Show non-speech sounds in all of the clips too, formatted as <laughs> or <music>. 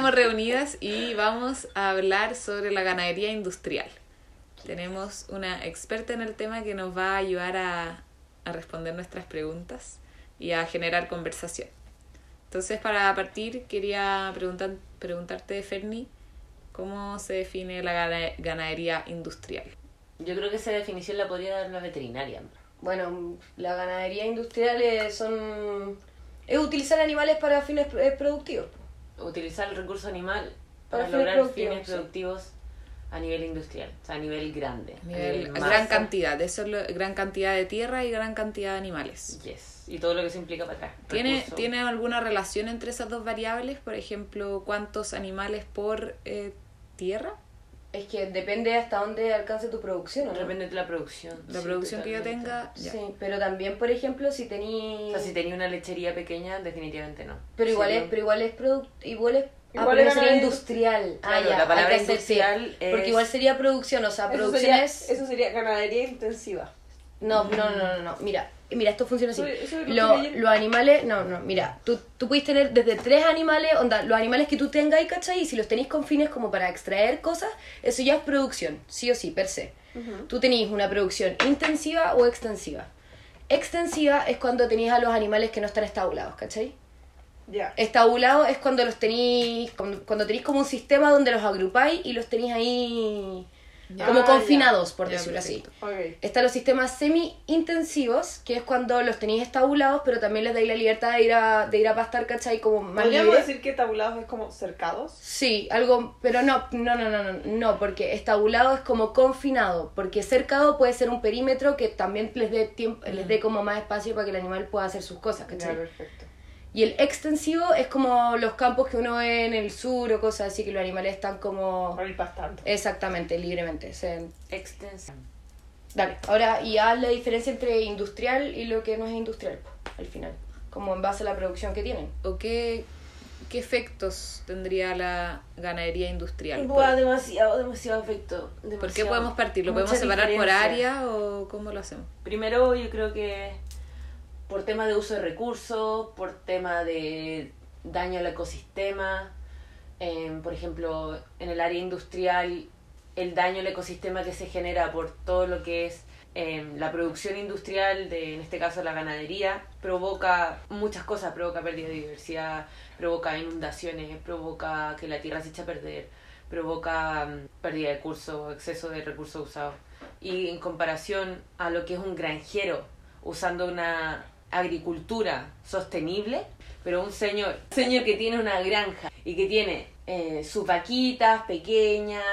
estamos reunidas y vamos a hablar sobre la ganadería industrial. Tenemos una experta en el tema que nos va a ayudar a, a responder nuestras preguntas y a generar conversación. Entonces, para partir, quería preguntar, preguntarte, Ferni, ¿cómo se define la gana- ganadería industrial? Yo creo que esa definición la podría dar la veterinaria. Bueno, la ganadería industrial es, son, es utilizar animales para fines productivos. Utilizar el recurso animal para, lograr fines sí. productivos a nivel industrial, o sea, a nivel grande. A nivel- nivel gran masa. cantidad, eso es lo- gran cantidad de tierra y gran cantidad de animales. Yes. Y todo lo que se implica para atrás. ¿Tiene, Recurso. ¿Tiene alguna relación entre esas dos variables? Por ejemplo, ¿cuántos animales por eh, tierra? Es que depende hasta dónde alcance tu producción, ¿o no? Depende de la producción. La sí, producción que yo tenga, ya. Sí, pero también, por ejemplo, si O tení... sea, si tenía una lechería pequeña, definitivamente no. Pero igual es, pero igual es product, igual es ah, Igual pero es sería industrial. ah, Claro, ya, la palabra hay que hacer, sí. industrial es- Porque igual sería producción, o sea, Eso producción sería, es... eso sería ganadería intensiva. No, no, no, no, no, mira, mira, esto funciona así. Lo los animales, no, no, mira, tú, tú puedes tener desde tres animales, onda, los animales que tú tengas, ¿cachai? Y si los tenéis con fines como para extraer cosas, eso ya es producción, sí o sí, per se. Tú tenéis una producción intensiva o extensiva. Extensiva es cuando tenéis a los animales que no están estabulados, ¿cachai? Ya. Estabulado es cuando los tenéis, cuando, cuando tenéis como un sistema donde los agrupáis y los tenéis ahí Ya. como Ah, confinados, por decirlo así. perfecto. Ok. Están los sistemas semi-intensivos, que es cuando los tenéis estabulados, pero también les dais la libertad de ir a, de ir a pastar, ¿cachai? Como más ¿Podríamos libre. decir que tabulados es como cercados? Sí, algo, pero no, no, no, no, no, no, porque estabulado es como confinado, porque cercado puede ser un perímetro que también les dé tiempo, les dé como más espacio para que el animal pueda hacer sus cosas, Ya, ¿cachai? perfecto. Y el extensivo es como los campos que uno ve en el sur o cosas así, que los animales están como... Ir pastando. Exactamente, libremente. se- Extensión. Dale, ahora y haz la diferencia entre industrial y lo que no es industrial, al final, como en base a la producción que tienen. ¿O qué, qué efectos tendría la ganadería industrial? Buah, ¿Por, demasiado, demasiado efecto. por qué demasiado. podemos partir? ¿Lo Mucha podemos separar por área o cómo lo hacemos? Primero, yo creo que por tema de uso de recursos, por tema de daño al ecosistema, em, por ejemplo, en el área industrial, el daño al ecosistema que se genera por todo lo que es em, la producción industrial, de, en este caso la ganadería, provoca muchas cosas, provoca pérdida de diversidad, provoca inundaciones, provoca que la tierra se eche a perder, provoca mm, pérdida de recursos, exceso de recursos usados. Y en comparación a lo que es un granjero usando una agricultura sostenible, pero un señor, señor que tiene una granja y que tiene eh, sus vaquitas pequeñas,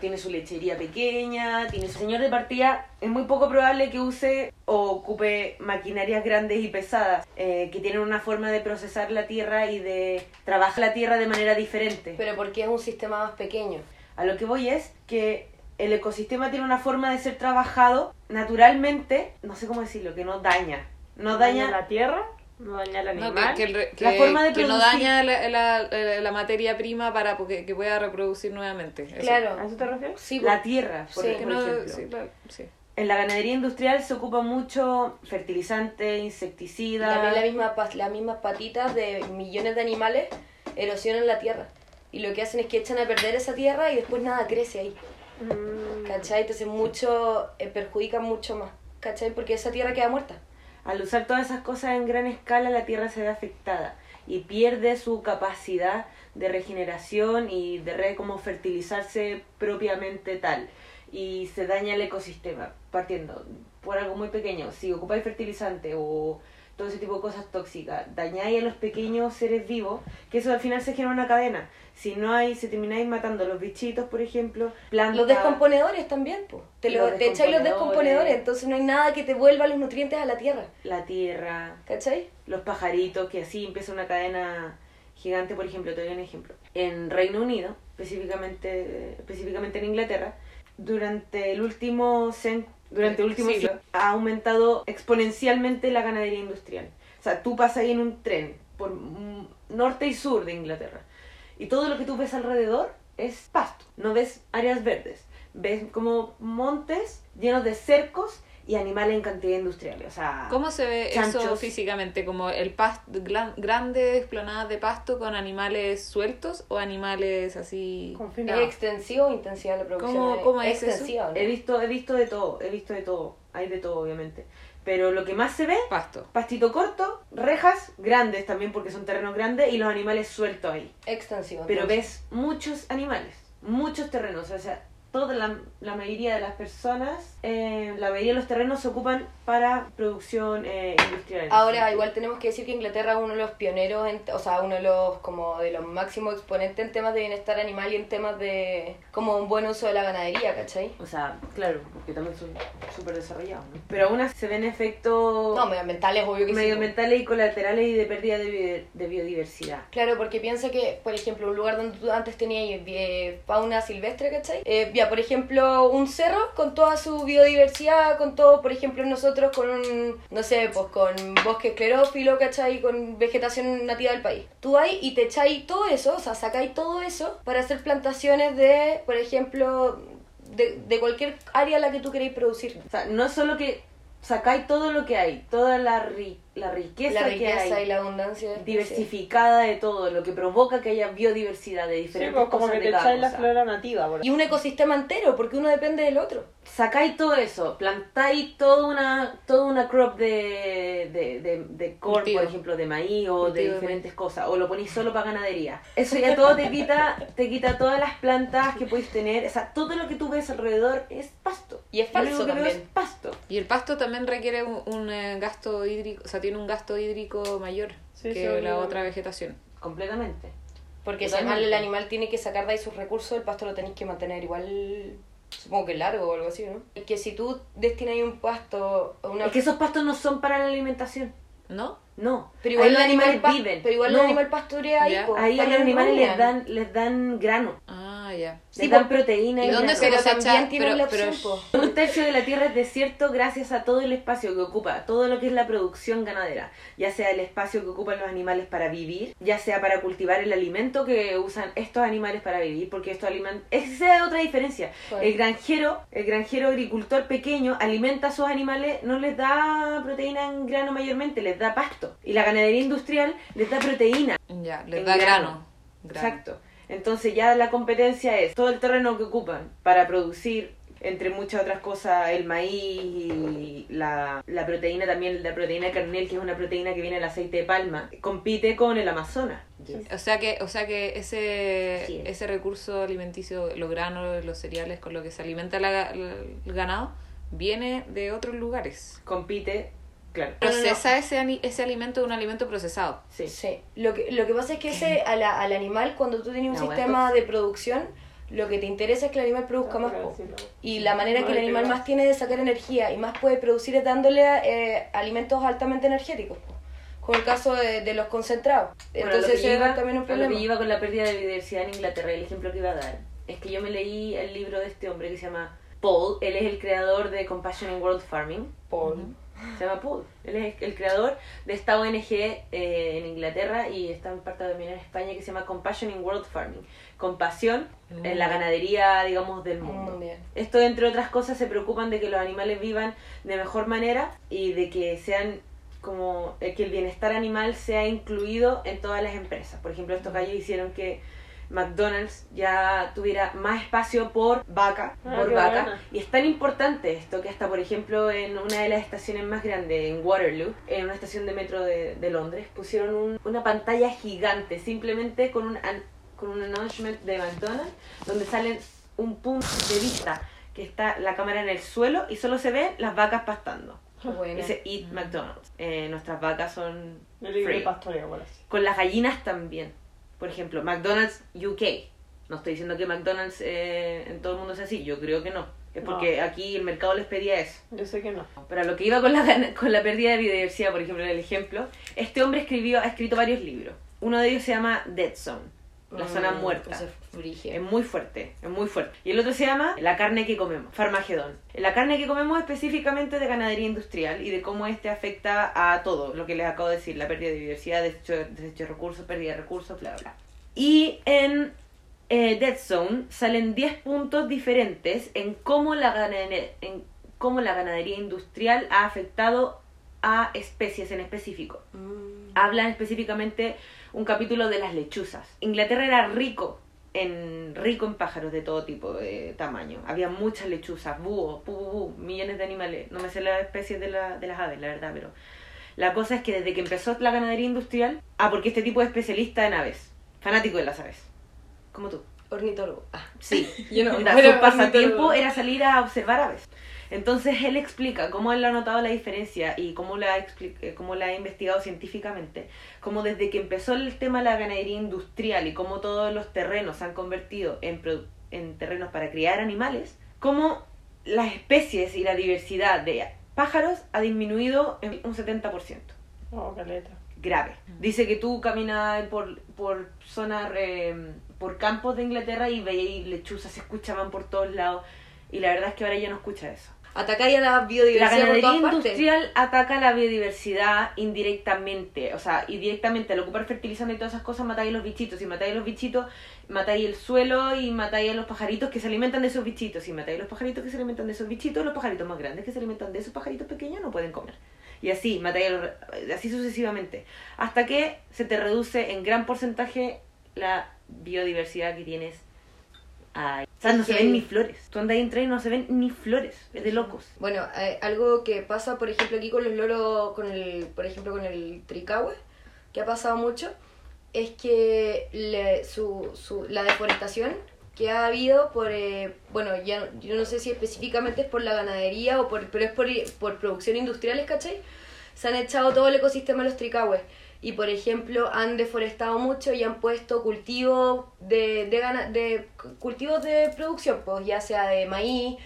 tiene su lechería pequeña, tiene su señor de partida, es muy poco probable que use o ocupe maquinarias grandes y pesadas, eh, que tienen una forma de procesar la tierra y de trabajar la tierra de manera diferente. Pero porque es un sistema más pequeño. A lo que voy es que el ecosistema tiene una forma de ser trabajado naturalmente, no sé cómo decirlo, que no daña. No daña la tierra, no daña al No, animal. que, que el re- La forma de que no daña la, la- la- la materia prima para porque, que pueda reproducir nuevamente. Eso. Claro. ¿A eso te refieres? Sí, la tierra, por, Sí. Que por no- ejemplo. sí, claro, sí. En la ganadería industrial se ocupa mucho fertilizante, Y insecticida. también la misma, pa- las mismas patitas de millones de animales erosionan la tierra. Y lo que hacen es que echan a perder esa tierra y después nada crece ahí. Mm, ¿Cachai? Entonces mucho, eh, perjudican mucho más. ¿Cachai? Porque esa tierra queda muerta. Al usar todas esas cosas en gran escala, la tierra se ve afectada y pierde su capacidad de regeneración y de re como fertilizarse propiamente tal. Y se daña el ecosistema, partiendo por algo muy pequeño. Si ocupáis fertilizante o todo ese tipo de cosas tóxicas, dañáis a los pequeños seres vivos, que eso al final se genera una cadena. Si no hay, si termináis matando los bichitos, por ejemplo, plantas... Los descomponedores también, pues. Te, lo, te echáis los descomponedores. entonces no hay nada que te vuelva los nutrientes a la tierra. La tierra, ¿Cachai? los pajaritos, que así empieza una cadena gigante, por ejemplo, te doy un ejemplo. En Reino Unido, específicamente, específicamente en Inglaterra, durante el último cen- durante el último Siglo. ha aumentado exponencialmente la ganadería industrial. O sea, tú pasas ahí en un tren por mm, norte y sur de Inglaterra y todo lo que tú ves alrededor es pasto, no ves áreas verdes, ves como montes llenos de cercos y animales en cantidad industrial. O sea, ¿Cómo se ve eso chanchos. físicamente? ¿Como el pasto, gran- grandes explanadas de pasto con animales sueltos o animales así? ¿Es extensivo o intensiva la producción? ¿Cómo- cómo es eso? he visto, he visto de todo, he visto de todo. Hay de todo, obviamente. Pero lo que más se ve, Pasto. pastito corto, rejas grandes también porque son terrenos grandes y los animales sueltos ahí. Extensivo. Pero entonces. ves muchos animales, muchos terrenos. O sea, toda la, la mayoría de las personas, eh, la mayoría de los terrenos se ocupan para producción eh, industrial. Ahora, igual tenemos que decir que Inglaterra es uno de los pioneros, en- o sea, uno de los como de los máximos exponentes en temas de bienestar animal y en temas de como un buen uso de la ganadería, ¿cachai? O sea, claro, porque también son súper desarrollados, ¿no? Pero aún así se ven efectos No, medioambientales, obvio que sí. medioambientales y colaterales y de pérdida de, de biodiversidad. Claro, porque piensa que, por ejemplo, un lugar donde tú antes tenías eh, fauna silvestre, ¿cachai? Por ejemplo, un cerro con toda su biodiversidad, con todo, por ejemplo, nosotros con un, no sé, pues con bosque esclerófilo, ¿cachai? Con vegetación nativa del país. Tú ahí y te echáis todo eso, o sea, sacáis todo eso para hacer plantaciones de, por ejemplo, de, de cualquier área a la que tú queréis producir. O sea, no solo que sacáis todo lo que hay, toda la, ri- la riqueza, La riqueza que hay, y la abundancia diversificada de todo, lo que provoca que haya biodiversidad de Sí, diferentes pues como cosas que de te cada la flora nativa, por Y un ecosistema entero, porque uno depende del otro. Sacáis todo eso, plantáis toda una, toda una crop de, de, de, de corn, por ejemplo, de maíz o de diferentes cosas, o lo ponéis solo para ganadería. Eso ya todo te quita, te quita todas las plantas que <laughs> puedes tener, o sea, todo lo que tú ves alrededor es pasto. Y es Lo único falso también. es pasto. Y el pasto también requiere un, un, eh, gasto hídrico, o sea, tiene un gasto hídrico mayor Sí, que sí, la otra vegetación. Completamente. Porque si además el animal tiene que sacar de ahí sus recursos, el pasto lo tenéis que mantener igual, supongo que largo o algo así, ¿no? Y que si tú destinas ahí un pasto a una... Es que esos pastos no son para la alimentación. ¿No? No. pero igual ahí los animales viven. Pero igual No. los animales pastorean ahí, po, Ahí a para los animales les dan, les dan grano. Ah, ya. Sí, les dan proteína ¿Y y, dónde se cosecha? Pero- la. Un tercio de la tierra es desierto gracias a todo el espacio que ocupa, todo lo que es la producción ganadera, ya sea el espacio que ocupan los animales para vivir, ya sea para cultivar el alimento que usan estos animales para vivir, porque estos alimentos... Esa es otra diferencia. ¿Cuál? El granjero, el granjero agricultor pequeño alimenta a sus animales, no les da proteína en grano mayormente, les da pasto. Y la ganadería industrial les da proteína. Ya, les da grano. grano. Grano. Exacto. Entonces ya la competencia es todo el terreno que ocupan para producir, entre muchas otras cosas, el maíz y la, la proteína también, la proteína carnel, que es una proteína que viene del aceite de palma, compite con el Amazonas. O sea que, o sea que ese, ese recurso alimenticio, los granos, los cereales con lo que se alimenta la- la- el ganado, viene de otros lugares. Compite, claro. Procesa ese, ani- ese alimento de un alimento procesado. Sí. Sí, lo que, lo que pasa es que ese, a la- al animal, cuando tú tienes un sistema de producción, lo que te interesa es que el animal produzca más. po. Y la manera que el animal más tiene de sacar energía y más puede producir es dándole eh, alimentos altamente energéticos. po. Como el caso de, de los concentrados. Bueno, Entonces lo que ese iba- es también un a lo que problema. iba con la pérdida de biodiversidad en Inglaterra, el ejemplo que iba a dar, es que yo me leí el libro de este hombre que se llama Paul, él es el creador de Compassion in World Farming, Paul. Se llama Paul. Él es el creador de esta ONG eh, en Inglaterra y está en parte también en España que se llama Compassion in World Farming. Compasión en la ganadería, digamos, del mundo. Esto, entre otras cosas, se preocupan de que los animales vivan de mejor manera y de que sean como eh, que el bienestar animal sea incluido en todas las empresas. Por ejemplo, estos gallos hicieron que McDonald's ya tuviera más espacio por vaca, Ah, por vaca. buena. Y es tan importante esto que hasta, por ejemplo, en una de las estaciones más grandes, en Waterloo, en una estación de metro de, de Londres, pusieron un- una pantalla gigante, simplemente con un, an- con un announcement de McDonald's, donde salen un punto de vista que está la cámara en el suelo y solo se ven las vacas pastando. Qué buena. Dice Eat McDonald's. Eh, nuestras vacas son free. pastoreo. Con las gallinas también. Por ejemplo, McDonald's UK. No estoy diciendo que McDonald's eh, en todo el mundo sea así, yo creo que no. Es No. porque aquí el mercado les pedía eso. Yo sé que no. Pero lo que iba con la, con la pérdida de biodiversidad, por ejemplo, en el ejemplo, este hombre escribió, ha escrito varios libros. Uno de ellos se llama Dead Zone, la zona Mm, muerta. es muy fuerte, es muy fuerte. Y el otro se llama La carne que comemos, Farmagedón. La carne que comemos específicamente de ganadería industrial y de cómo este afecta a todo, lo que les acabo de decir, la pérdida de biodiversidad, desecho, desecho de recursos, pérdida de recursos, bla, bla, bla. Y en eh, Dead Zone salen 10 puntos diferentes en cómo la ganadería, en cómo la ganadería industrial ha afectado a especies en específico. Mm. Hablan específicamente un capítulo de las lechuzas. Inglaterra era rico en rico en pájaros de todo tipo de tamaño. Había muchas lechuzas, búhos, millones de animales. No me sé las especies de, la- de las aves, la verdad, pero la cosa es que desde que empezó la ganadería industrial, ah, porque este tipo es especialista en aves, fanático de las aves, como tú. Ornitólogo. Ah. Sí, <laughs> Yo no, su pasatiempo era salir a observar aves. Entonces él explica cómo él ha notado la diferencia y cómo la, eh, cómo la ha investigado científicamente. Cómo desde que empezó el tema de la ganadería industrial y cómo todos los terrenos se han convertido en, produ- en terrenos para criar animales, cómo las especies y la diversidad de pájaros ha disminuido en un 70% Oh, caleta. grave. Dice que tú caminas por, por zonas, eh, por campos de Inglaterra y veías lechuzas, se escuchaban por todos lados. Y la verdad es que ahora ya no escucha eso. Atacáis a la La biodiversidad por ganadería partes. industrial ataca la biodiversidad indirectamente. O sea, y directamente al ocupar fertilizante y todas esas cosas matáis los bichitos. Si matáis los bichitos, matáis el suelo y matáis a los pajaritos que se alimentan de esos bichitos. Si matáis los pajaritos que se alimentan de esos bichitos, los pajaritos más grandes que se alimentan de esos pajaritos pequeños no pueden comer. Y así, matáis a los- así sucesivamente. Hasta que se te reduce en gran porcentaje la biodiversidad que tienes ahí. O sea, no se ven ni flores. Tú andas ahí en tren y no se ven ni flores. Es de locos. Bueno, eh, algo que pasa, por ejemplo, aquí con los loros, con el, por ejemplo, con el tricahue, que ha pasado mucho, es que le- su, su, la deforestación que ha habido por, eh, bueno, ya yo no sé si específicamente es por la ganadería o por, pero es por, por producción industriales, ¿cachai? Se han echado todo el ecosistema de los tricahues y, por ejemplo, han deforestado mucho y han puesto cultivos de, de, de cultivos de producción, pues ya sea de maíz.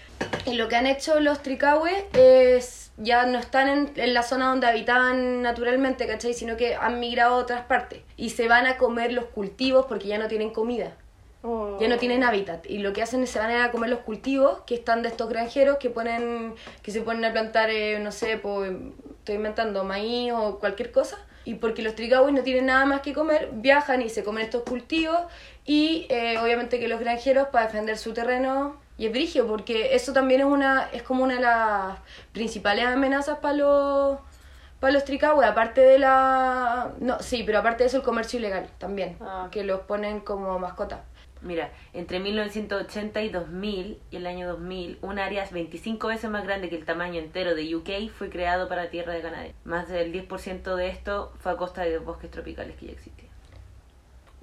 Y lo que han hecho los tricahues es ya no están en, en la zona donde habitaban naturalmente, ¿cachai? Sino que han migrado a otras partes y se van a comer los cultivos porque ya no tienen comida. Oh. Ya no tienen hábitat y lo que hacen es se van a comer los cultivos que están de estos granjeros que ponen que se ponen a plantar eh, no sé, pues, estoy inventando maíz o cualquier cosa y porque los tricahuis no tienen nada más que comer, viajan y se comen estos cultivos y eh, obviamente que los granjeros para defender su terreno y es brigio porque eso también es una es como una de las principales amenazas para los para los tricahues, aparte de la no, sí, pero aparte de eso el comercio ilegal también, Ah. que los ponen como mascota. Mira, entre 1980 y 2000 y el año 2000, un área 25 veces más grande que el tamaño entero de UK fue creado para tierra de ganadero. Más del 10% de esto fue a costa de bosques tropicales que ya existían.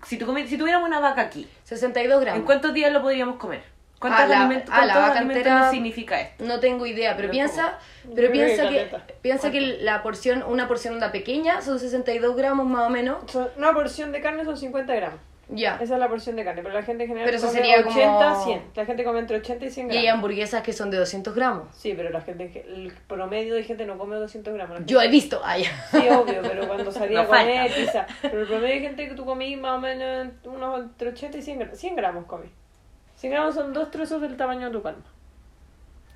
Si, tu comi- si tuviéramos una vaca aquí, 62 gramos. ¿en cuántos días lo podríamos comer? ¿Cuántos Ah, la- alimentos, ah, la cuántos vaca alimentos entera- nos significa esto? No tengo idea, pero Pero piensa, pero que piensa que piensa que la porción, una porción onda pequeña son 62 gramos más o menos. Una porción de carne son 50 gramos. Ya. Esa es la porción de carne, pero la gente en general Pero eso come sería como- 80, 100. La gente come entre 80 y 100 Y gramos. hay hamburguesas que son de 200 gramos. Sí, pero la gente, el promedio de gente no come 200 gramos. Yo he visto, ah, ya. Sí, obvio, pero cuando <laughs> salía No a comer, falta. quizá. Pero el promedio de gente que tú comís más o menos unos entre 80 y 100, gra- 100 gramos comís. 100 gramos son dos trozos del tamaño de tu palma.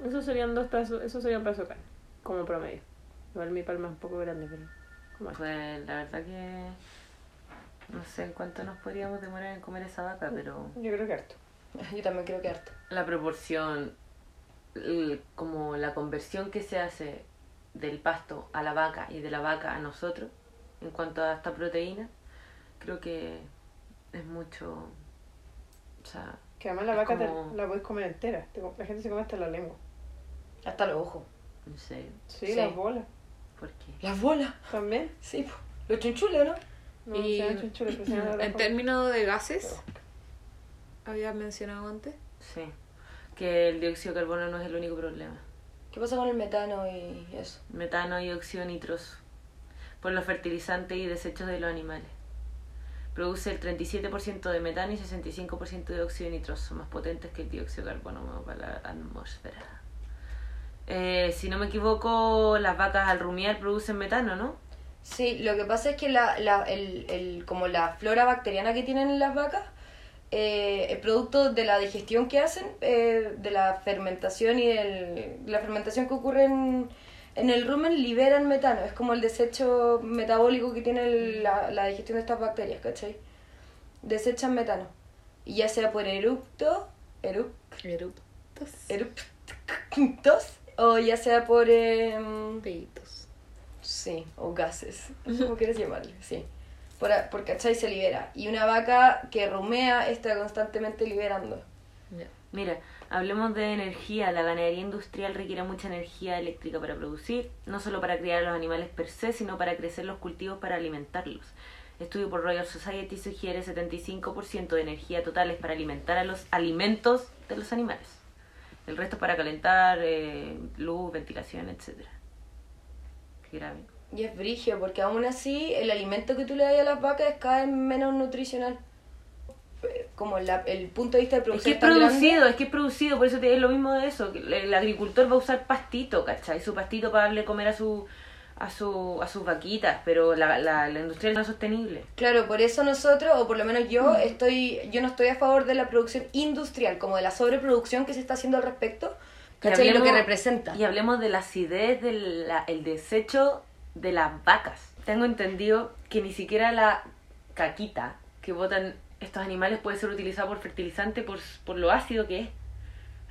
Esos serían dos pedazos, esos serían pedazos de carne, como promedio. Igual mi palma es un poco grande, pero... como es. Pues la verdad que no sé en cuánto nos podríamos demorar en comer esa vaca, pero Yo creo que harto. Yo también creo que harto. la proporción, el- como la conversión que se hace del pasto a la vaca y de la vaca a nosotros en cuanto a esta proteína, creo que es mucho, o sea, Que además la vaca te- la puedes comer entera. La gente se come hasta la lengua. Hasta los ojos. no sé Sí, Sí. las bolas. por qué. Las bolas. También. Sí, los chunchules, ¿no? No, Y- En términos de gases, había mencionado antes. Sí, que el dióxido de carbono no es el único problema. ¿Qué pasa con el metano y eso? Metano y óxido nitroso, por los fertilizantes y desechos de los animales. Produce el 37% de metano y 65% de óxido nitroso, más potentes que el dióxido de carbono para la atmósfera. Eh, si no me equivoco, las vacas al rumiar producen metano, ¿no? Sí, lo que pasa es que la, la, el, el, como la flora bacteriana que tienen las vacas, eh, el producto de la digestión que hacen, eh, de la fermentación y el, la fermentación que ocurre en, en el rumen, liberan metano. Es como el desecho metabólico que tiene el- la, la digestión de estas bacterias, ¿cachai? Desechan metano. Y ya sea por eructo, eruc, Eruptos. eruptos, <laughs> o ya sea por... em, Peitos. Sí, o gases, <laughs> como quieres llamarle, sí. Por, por ¿cachai? Se libera. Y una vaca que rumea está constantemente liberando. Mira, hablemos de energía. La ganadería industrial requiere mucha energía eléctrica para producir, no solo para criar a los animales per se, sino para crecer los cultivos para alimentarlos. Estudio por Royal Society sugiere 75% de energía total es para alimentar a los alimentos de los animales. El resto es para calentar, eh, luz, ventilación, etcétera. Grave. Y es brigio, porque aún así el alimento que tú le das a las vacas es cada vez menos nutricional. Eh, Como la- el punto de vista de Es que producción es tan grande. producido, es que es producido, por eso es lo mismo de eso. que El, el agricultor va a usar pastito, ¿cachai? Su pastito para darle comer a su a su a sus vaquitas, pero la, la, la industria no es sostenible. Claro, por eso nosotros, o por lo menos yo, Mm. estoy, yo no estoy a favor de la producción industrial, como de la sobreproducción que se está haciendo al respecto, ¿cachai? Y lo que hablemos- representa. Y hablemos de la acidez del la- el desecho de las vacas. Tengo entendido que ni siquiera la caquita que botan estos animales puede ser utilizada por fertilizante por, por lo ácido que es.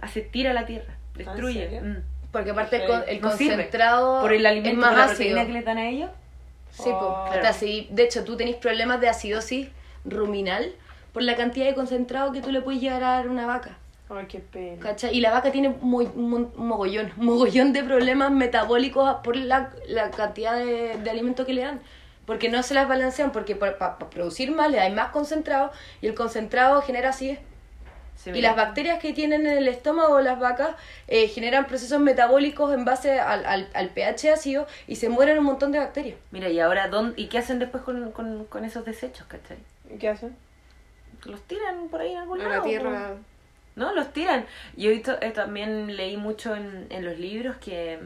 Hace tira la tierra, destruye. serio? Mm. Porque aparte el, con- el No sirve. concentrado Por el alimento, es por más la ácido. proteína que les dan a ellos. Sí. Oh. Hasta si- de hecho, tú tenés problemas de acidosis ruminal por la cantidad de concentrado que tú le puedes llegar a dar a una vaca. Ay, qué pena. ¿Cachai? Y la vaca tiene muy, un mogollón, un mogollón de problemas metabólicos por la, la cantidad de, de alimento que le dan. Porque no se las balancean, porque para producir más le dan más concentrado y el concentrado genera acidez. Sí, Y las bacterias que tienen en el estómago las vacas eh, generan procesos metabólicos en base al, al, al pH ácido y se mueren un montón de bacterias. Mira, y ahora, ¿dónde, ¿y qué hacen después con, con, con esos desechos, cachai? ¿Y qué hacen? Los tiran por ahí en algún A lado. la tierra. No, los tiran. Yo he visto, eh, también leí mucho en, en los libros que,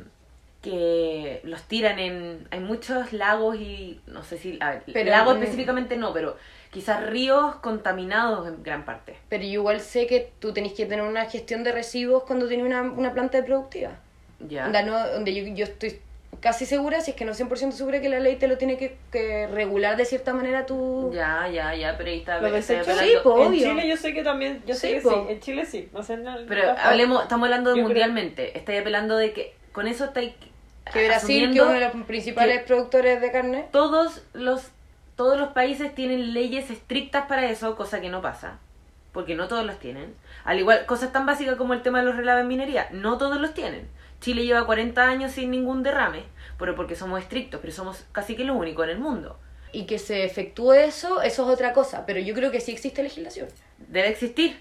que los tiran en... Hay muchos lagos y... No sé si... A ver, Pero, lagos específicamente no, pero quizás ríos contaminados en gran parte. Pero yo igual sé que tú tenés que tener una gestión de residuos cuando tienes una, una planta de productiva. Ya. Onda, no, donde yo, yo estoy casi segura, si es que no 100% segura, que la ley te lo tiene que, que regular de cierta manera tu... Ya, ya, ya, pero ahí está... Está Sí, po. En Obvio. Chile yo sé que también, yo sé Sí, que po. sí, en Chile sí, no sé en el- Pero no, hablemos, estamos hablando de Yo creo- mundialmente. Estáis apelando de que con eso estáis Que Brasil, que es uno de los principales productores de carne, todos los todos los países tienen leyes estrictas para eso, cosa que no pasa, porque no todos los tienen. Al igual, cosas tan básicas como el tema de los relaves en minería, no todos los tienen. Chile lleva 40 años sin ningún derrame, pero porque somos estrictos, pero somos casi que los únicos en el mundo. y que se efectúe eso, eso es otra cosa. Pero yo creo que sí existe legislación. Debe existir.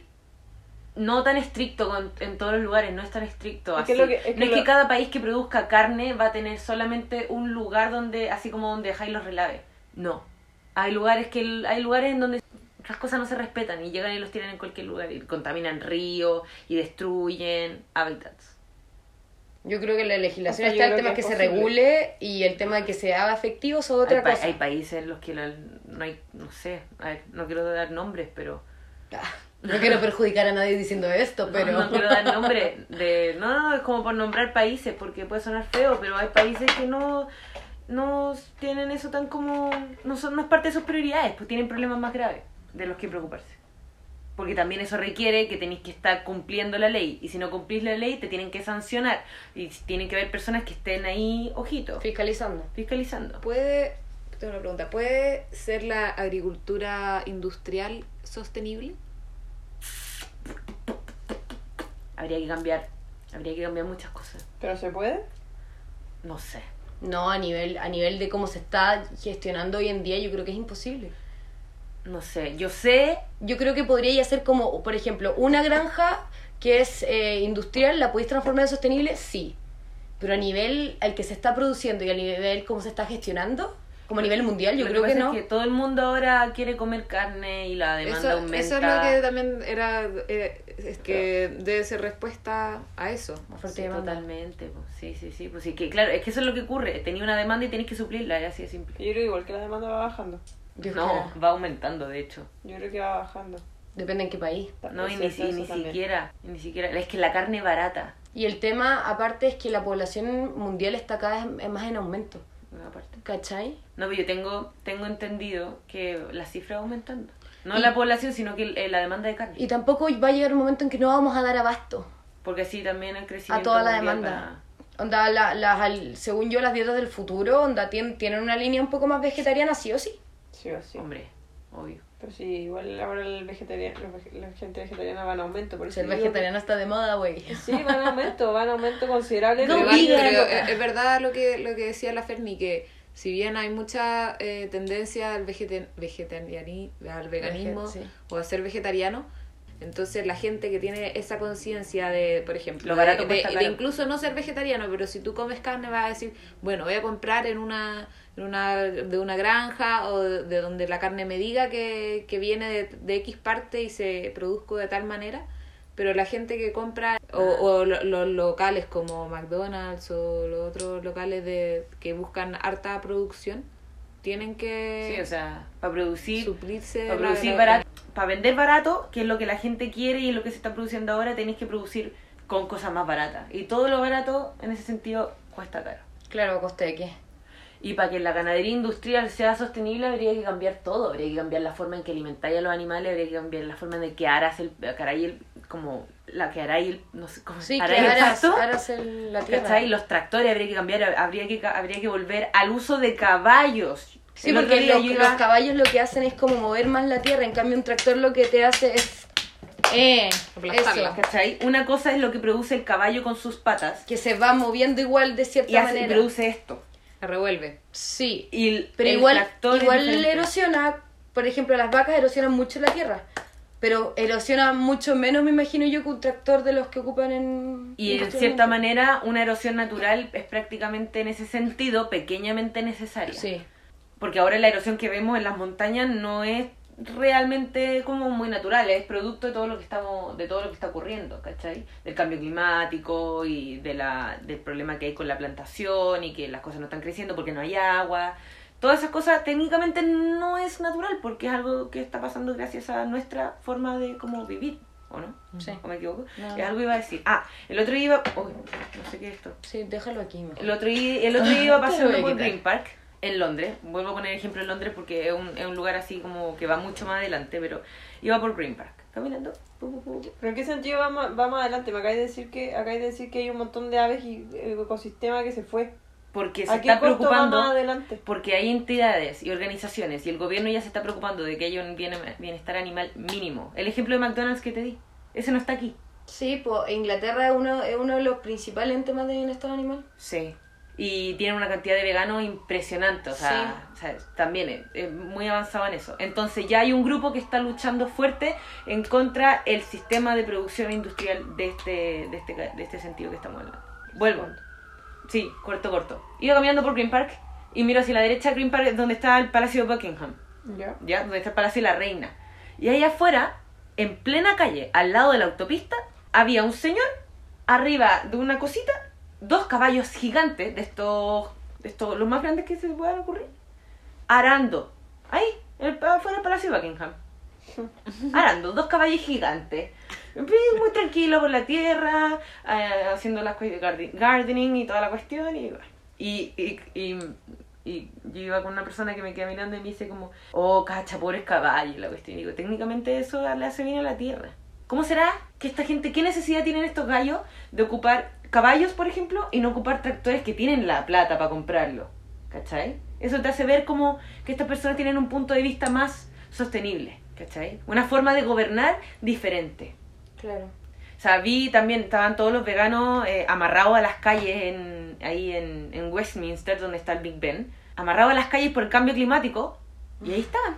No tan estricto con- en todos los lugares, no es tan estricto Es que así. lo que- es que no es lo- que cada país que produzca carne va a tener solamente un lugar donde, así como donde dejáis los relaves. No. Hay lugares que hay lugares en donde las cosas no se respetan y llegan y los tiran en cualquier lugar y contaminan ríos y destruyen hábitats. Yo creo que la legislación O sea, yo está el tema que que, se regule y el tema de que se haga efectivo es otra hay, pa- hay países en los que la- no hay, no sé, a ver, no quiero dar nombres, pero Ah, no quiero perjudicar a nadie diciendo esto, pero... No, no quiero dar nombre de... No, no, es como por nombrar países, porque puede sonar feo, pero hay países que no, no tienen eso tan como... No, son, no es parte de sus prioridades, pues tienen problemas más graves de los que preocuparse. Porque también eso requiere que tenéis que estar cumpliendo la ley. Y si no cumplís la ley, te tienen que sancionar. Y tienen que haber personas que estén ahí, ojito, Fiscalizando. fiscalizando. ¿Puede, tengo una pregunta, ¿puede ser la agricultura industrial sostenible? Habría que cambiar. Habría que cambiar muchas cosas. ¿Pero se puede? No sé. No, a nivel, a nivel de cómo se está gestionando hoy en día, yo creo que es imposible. No sé. Yo sé Yo creo que podría ser como, por ejemplo, una granja que es eh, industrial, ¿la podéis transformar en sostenible? Sí. Pero a nivel al que se está produciendo y a nivel cómo se está gestionando, como a nivel mundial, yo Lo creo que, pasa no. es que todo el mundo ahora quiere comer carne y la demanda Eso, aumenta. eso es lo que también era, eh, es que debe ser respuesta a eso. Sí, totalmente, pues, sí, sí, sí, pues sí, que claro, es que eso es lo que ocurre, tenía una demanda y tenéis que suplirla, es así de simple. Yo creo igual que la demanda va bajando. No, va aumentando, de hecho. Yo creo que va bajando. Depende en qué país. No, y ni, y ni siquiera, y ni siquiera, es que la carne barata, Y el tema, aparte, es que la población mundial está cada vez más en aumento. aparte. ¿Cachai? No, pero yo tengo, tengo entendido que la cifra va aumentando. No la población, sino que el- la demanda de carne. Y tampoco va a llegar un momento en que no vamos a dar abasto. Porque así también el crecimiento A toda la demanda. Onda, la- las al- según yo, las dietas del futuro, onda, tien- tienen una línea un poco más vegetariana, sí o sí. Sí o sí. Hombre, obvio. Pero sí, igual ahora el vegetariano, la gente vegetariana va en aumento. Por eso el que- vegetariano está de moda, güey. Sí, va en aumento, va en aumento considerable. No Pero, pero es, verdad lo que, lo que decía la Ferni, que si bien hay mucha eh, tendencia al, vegeta- vegetariani- al veganismo Veget- sí. o a ser vegetariano, entonces la gente que tiene esa conciencia de, por ejemplo, Lo de, incluso no ser vegetariano, pero si tú comes carne vas a decir, bueno, voy a comprar en una, en una de una granja o de, de donde la carne me diga que, que viene de, de X parte y se produjo de tal manera, pero la gente que compra o, o lo- los locales como McDonald's o los otros locales de que buscan harta producción tienen que Sí, o sea, para producir, suplirse para producir barato, para vender barato, que es lo que la gente quiere y es lo que se está produciendo ahora, tenéis que producir con cosas más baratas. Y todo lo barato, en ese sentido, cuesta caro. Claro, ¿a costa de qué? Y para que la ganadería industrial sea sostenible habría que cambiar todo, habría que cambiar la forma en que alimentáis a los animales, habría que cambiar la forma en que harás el, haráis el, como la que haráis el, no sé cómo Sí, que el el- la tierra. ¿cachai? Los tractores habría que cambiar, habría que, habría que volver al uso de caballos. Sí, El porque los, caballos lo que hacen es como mover más la tierra, en cambio un tractor lo que te hace es... Eh, Aplastarla. eso, ¿cachai? Una cosa es lo que produce el caballo con sus patas que se va moviendo igual de cierta y hace, manera. produce esto. la revuelve Sí, y el, Pero el igual, igual erosiona, por ejemplo, las vacas erosionan mucho la tierra, pero erosiona mucho menos, me imagino yo, que un tractor de los que ocupan en... Y en cierta manera, una erosión natural es prácticamente en ese sentido pequeñamente necesaria. Sí. Porque ahora la erosión que vemos en las montañas no es realmente como muy natural, es producto de todo lo que estamos, de todo lo que está ocurriendo, ¿cachai? Del cambio climático y de la, del problema que hay con la plantación y que las cosas no están creciendo porque no hay agua. Todas esas cosas técnicamente no es natural porque es algo que está pasando gracias a nuestra forma de cómo vivir, ¿o no? Sí. ¿O me equivoco? No, Es algo iba a decir. Ah, el otro día iba... Uy, no sé qué es esto. Sí, déjalo aquí mejor. El otro día, el otro día iba <laughs> pasando por. Green Park en Londres. Vuelvo a poner ejemplo en Londres porque es un, es un lugar así como que va mucho más adelante, pero iba por Green Park, caminando. ¿Pero en qué sentido va más, va más adelante? Me acabáis de decir que acabáis de decir que hay un montón de aves y ecosistema que se fue. Porque se ¿A qué está preocupando, más adelante? porque hay entidades y organizaciones y el gobierno ya se está preocupando de que haya un bien- bienestar animal mínimo. El ejemplo de McDonald's que te di, ese no está aquí. Sí, pues Inglaterra es uno, es uno de los principales en temas de bienestar animal. Sí. Y tienen una cantidad de veganos impresionante, o sea, o sea, también es, es muy avanzado en eso. Entonces ya hay un grupo que está luchando fuerte en contra el sistema de producción industrial de este, de este, de este sentido que estamos hablando. Vuelvo. Sí, corto, corto. Iba caminando por Green Park y miro hacia la derecha Green Park donde está el Palacio de Buckingham, Ya. ¿ya? Donde está el Palacio de la Reina. Y ahí afuera, en plena calle, al lado de la autopista, había un señor arriba de una cosita, dos caballos gigantes, de estos, de estos, los más grandes que se puedan ocurrir, arando. Ahí, el, afuera del Palacio de Buckingham. <laughs> Arando, dos caballos gigantes. Muy tranquilo por la tierra, eh, haciendo las gardening y toda la cuestión. Y, y, y, y, y yo iba con una persona que me queda mirando y me dice como, oh, cacha, pobres caballos, la cuestión. Y digo, técnicamente eso le hace bien a la tierra. ¿Cómo será que esta gente, qué necesidad tienen estos gallos de ocupar caballos, por ejemplo, y no ocupar tractores que tienen la plata para comprarlo? ¿Cachai? Eso te hace ver como que estas personas tienen un punto de vista más sostenible, ¿cachai? Una forma de gobernar diferente. Claro. O sea, vi también, estaban todos los veganos eh, amarrados a las calles en, ahí en, en Westminster, donde está el Big Ben, amarrados a las calles por el cambio climático, y ahí estaban,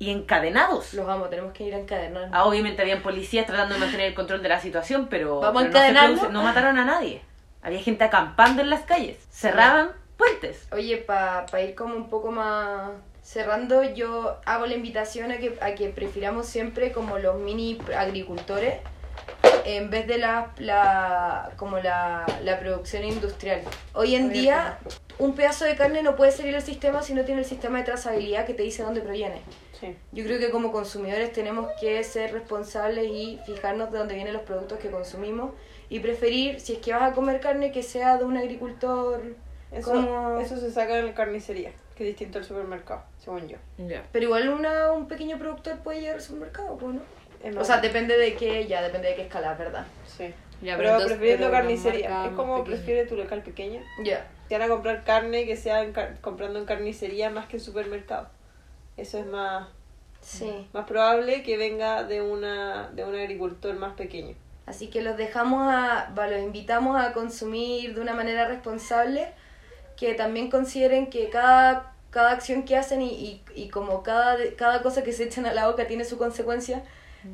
y encadenados. Los amo, tenemos que ir a encadenar. Ah, obviamente habían policías tratando de mantener el control de la situación, pero, ¿Vamos a no, se encadenarnos? produce- no mataron a nadie. Había gente acampando en las calles, cerraban puentes. Oye, para ir como un poco más cerrando, yo hago la invitación a que, a que prefiramos siempre como los mini agricultores en vez de la, la como la, la producción industrial. Hoy en día, un pedazo de carne no puede salir del sistema si no tiene el sistema de trazabilidad que te dice dónde proviene. Sí. Yo creo que como consumidores tenemos que ser responsables y fijarnos de dónde vienen los productos que consumimos y preferir, si es que vas a comer carne, que sea de un agricultor Eso, como... eso se saca en la carnicería, que es distinto al supermercado, según yo. Ya. Pero igual una, un pequeño productor puede llegar al supermercado, pues, ¿no? O sea, depende de qué, ya, depende de qué escala, ¿verdad? Sí. Ya, pero entonces- prefiriendo carnicería. Es como prefiere tu local pequeño. Ya. Si van a comprar carne, que sea en car- comprando en carnicería más que en supermercado. Eso es más, Sí. más probable que venga de, una, de un agricultor más pequeño. Así que los dejamos a, va, los invitamos a consumir de una manera responsable, que también consideren que cada, cada acción que hacen y, y, y como cada, cada cosa que se echan a la boca tiene su consecuencia,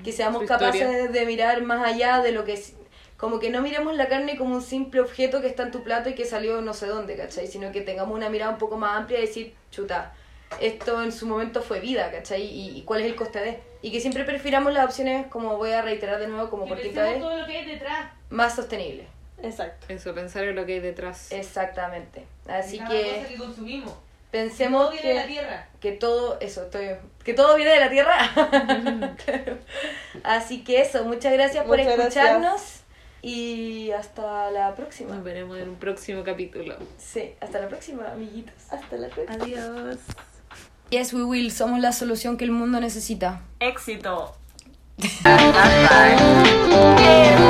que seamos capaces de mirar más allá de lo que es, como que no miremos la carne como un simple objeto que está en tu plato y que salió no sé dónde, ¿cachai? Sino que tengamos una mirada un poco más amplia y decir, chuta, esto en su momento fue vida, ¿cachai? Y, y cuál es el coste de. Y que siempre prefiramos las opciones, como voy a reiterar de nuevo, como por quinta vez, todo lo que hay detrás. más sostenible. Exacto. Eso, pensar en lo que hay detrás. Exactamente. Así que cosa que consumimos. pensemos Todo viene de la que, tierra. que todo, eso, estoy, que todo viene de la tierra. Claro. <laughs> Así que eso, muchas gracias por gracias. escucharnos y hasta la próxima. Nos veremos en un próximo capítulo. Sí, hasta la próxima, amiguitos. Hasta la próxima. Adiós. Yes, we will. Somos la solución que el mundo necesita. Éxito. <laughs>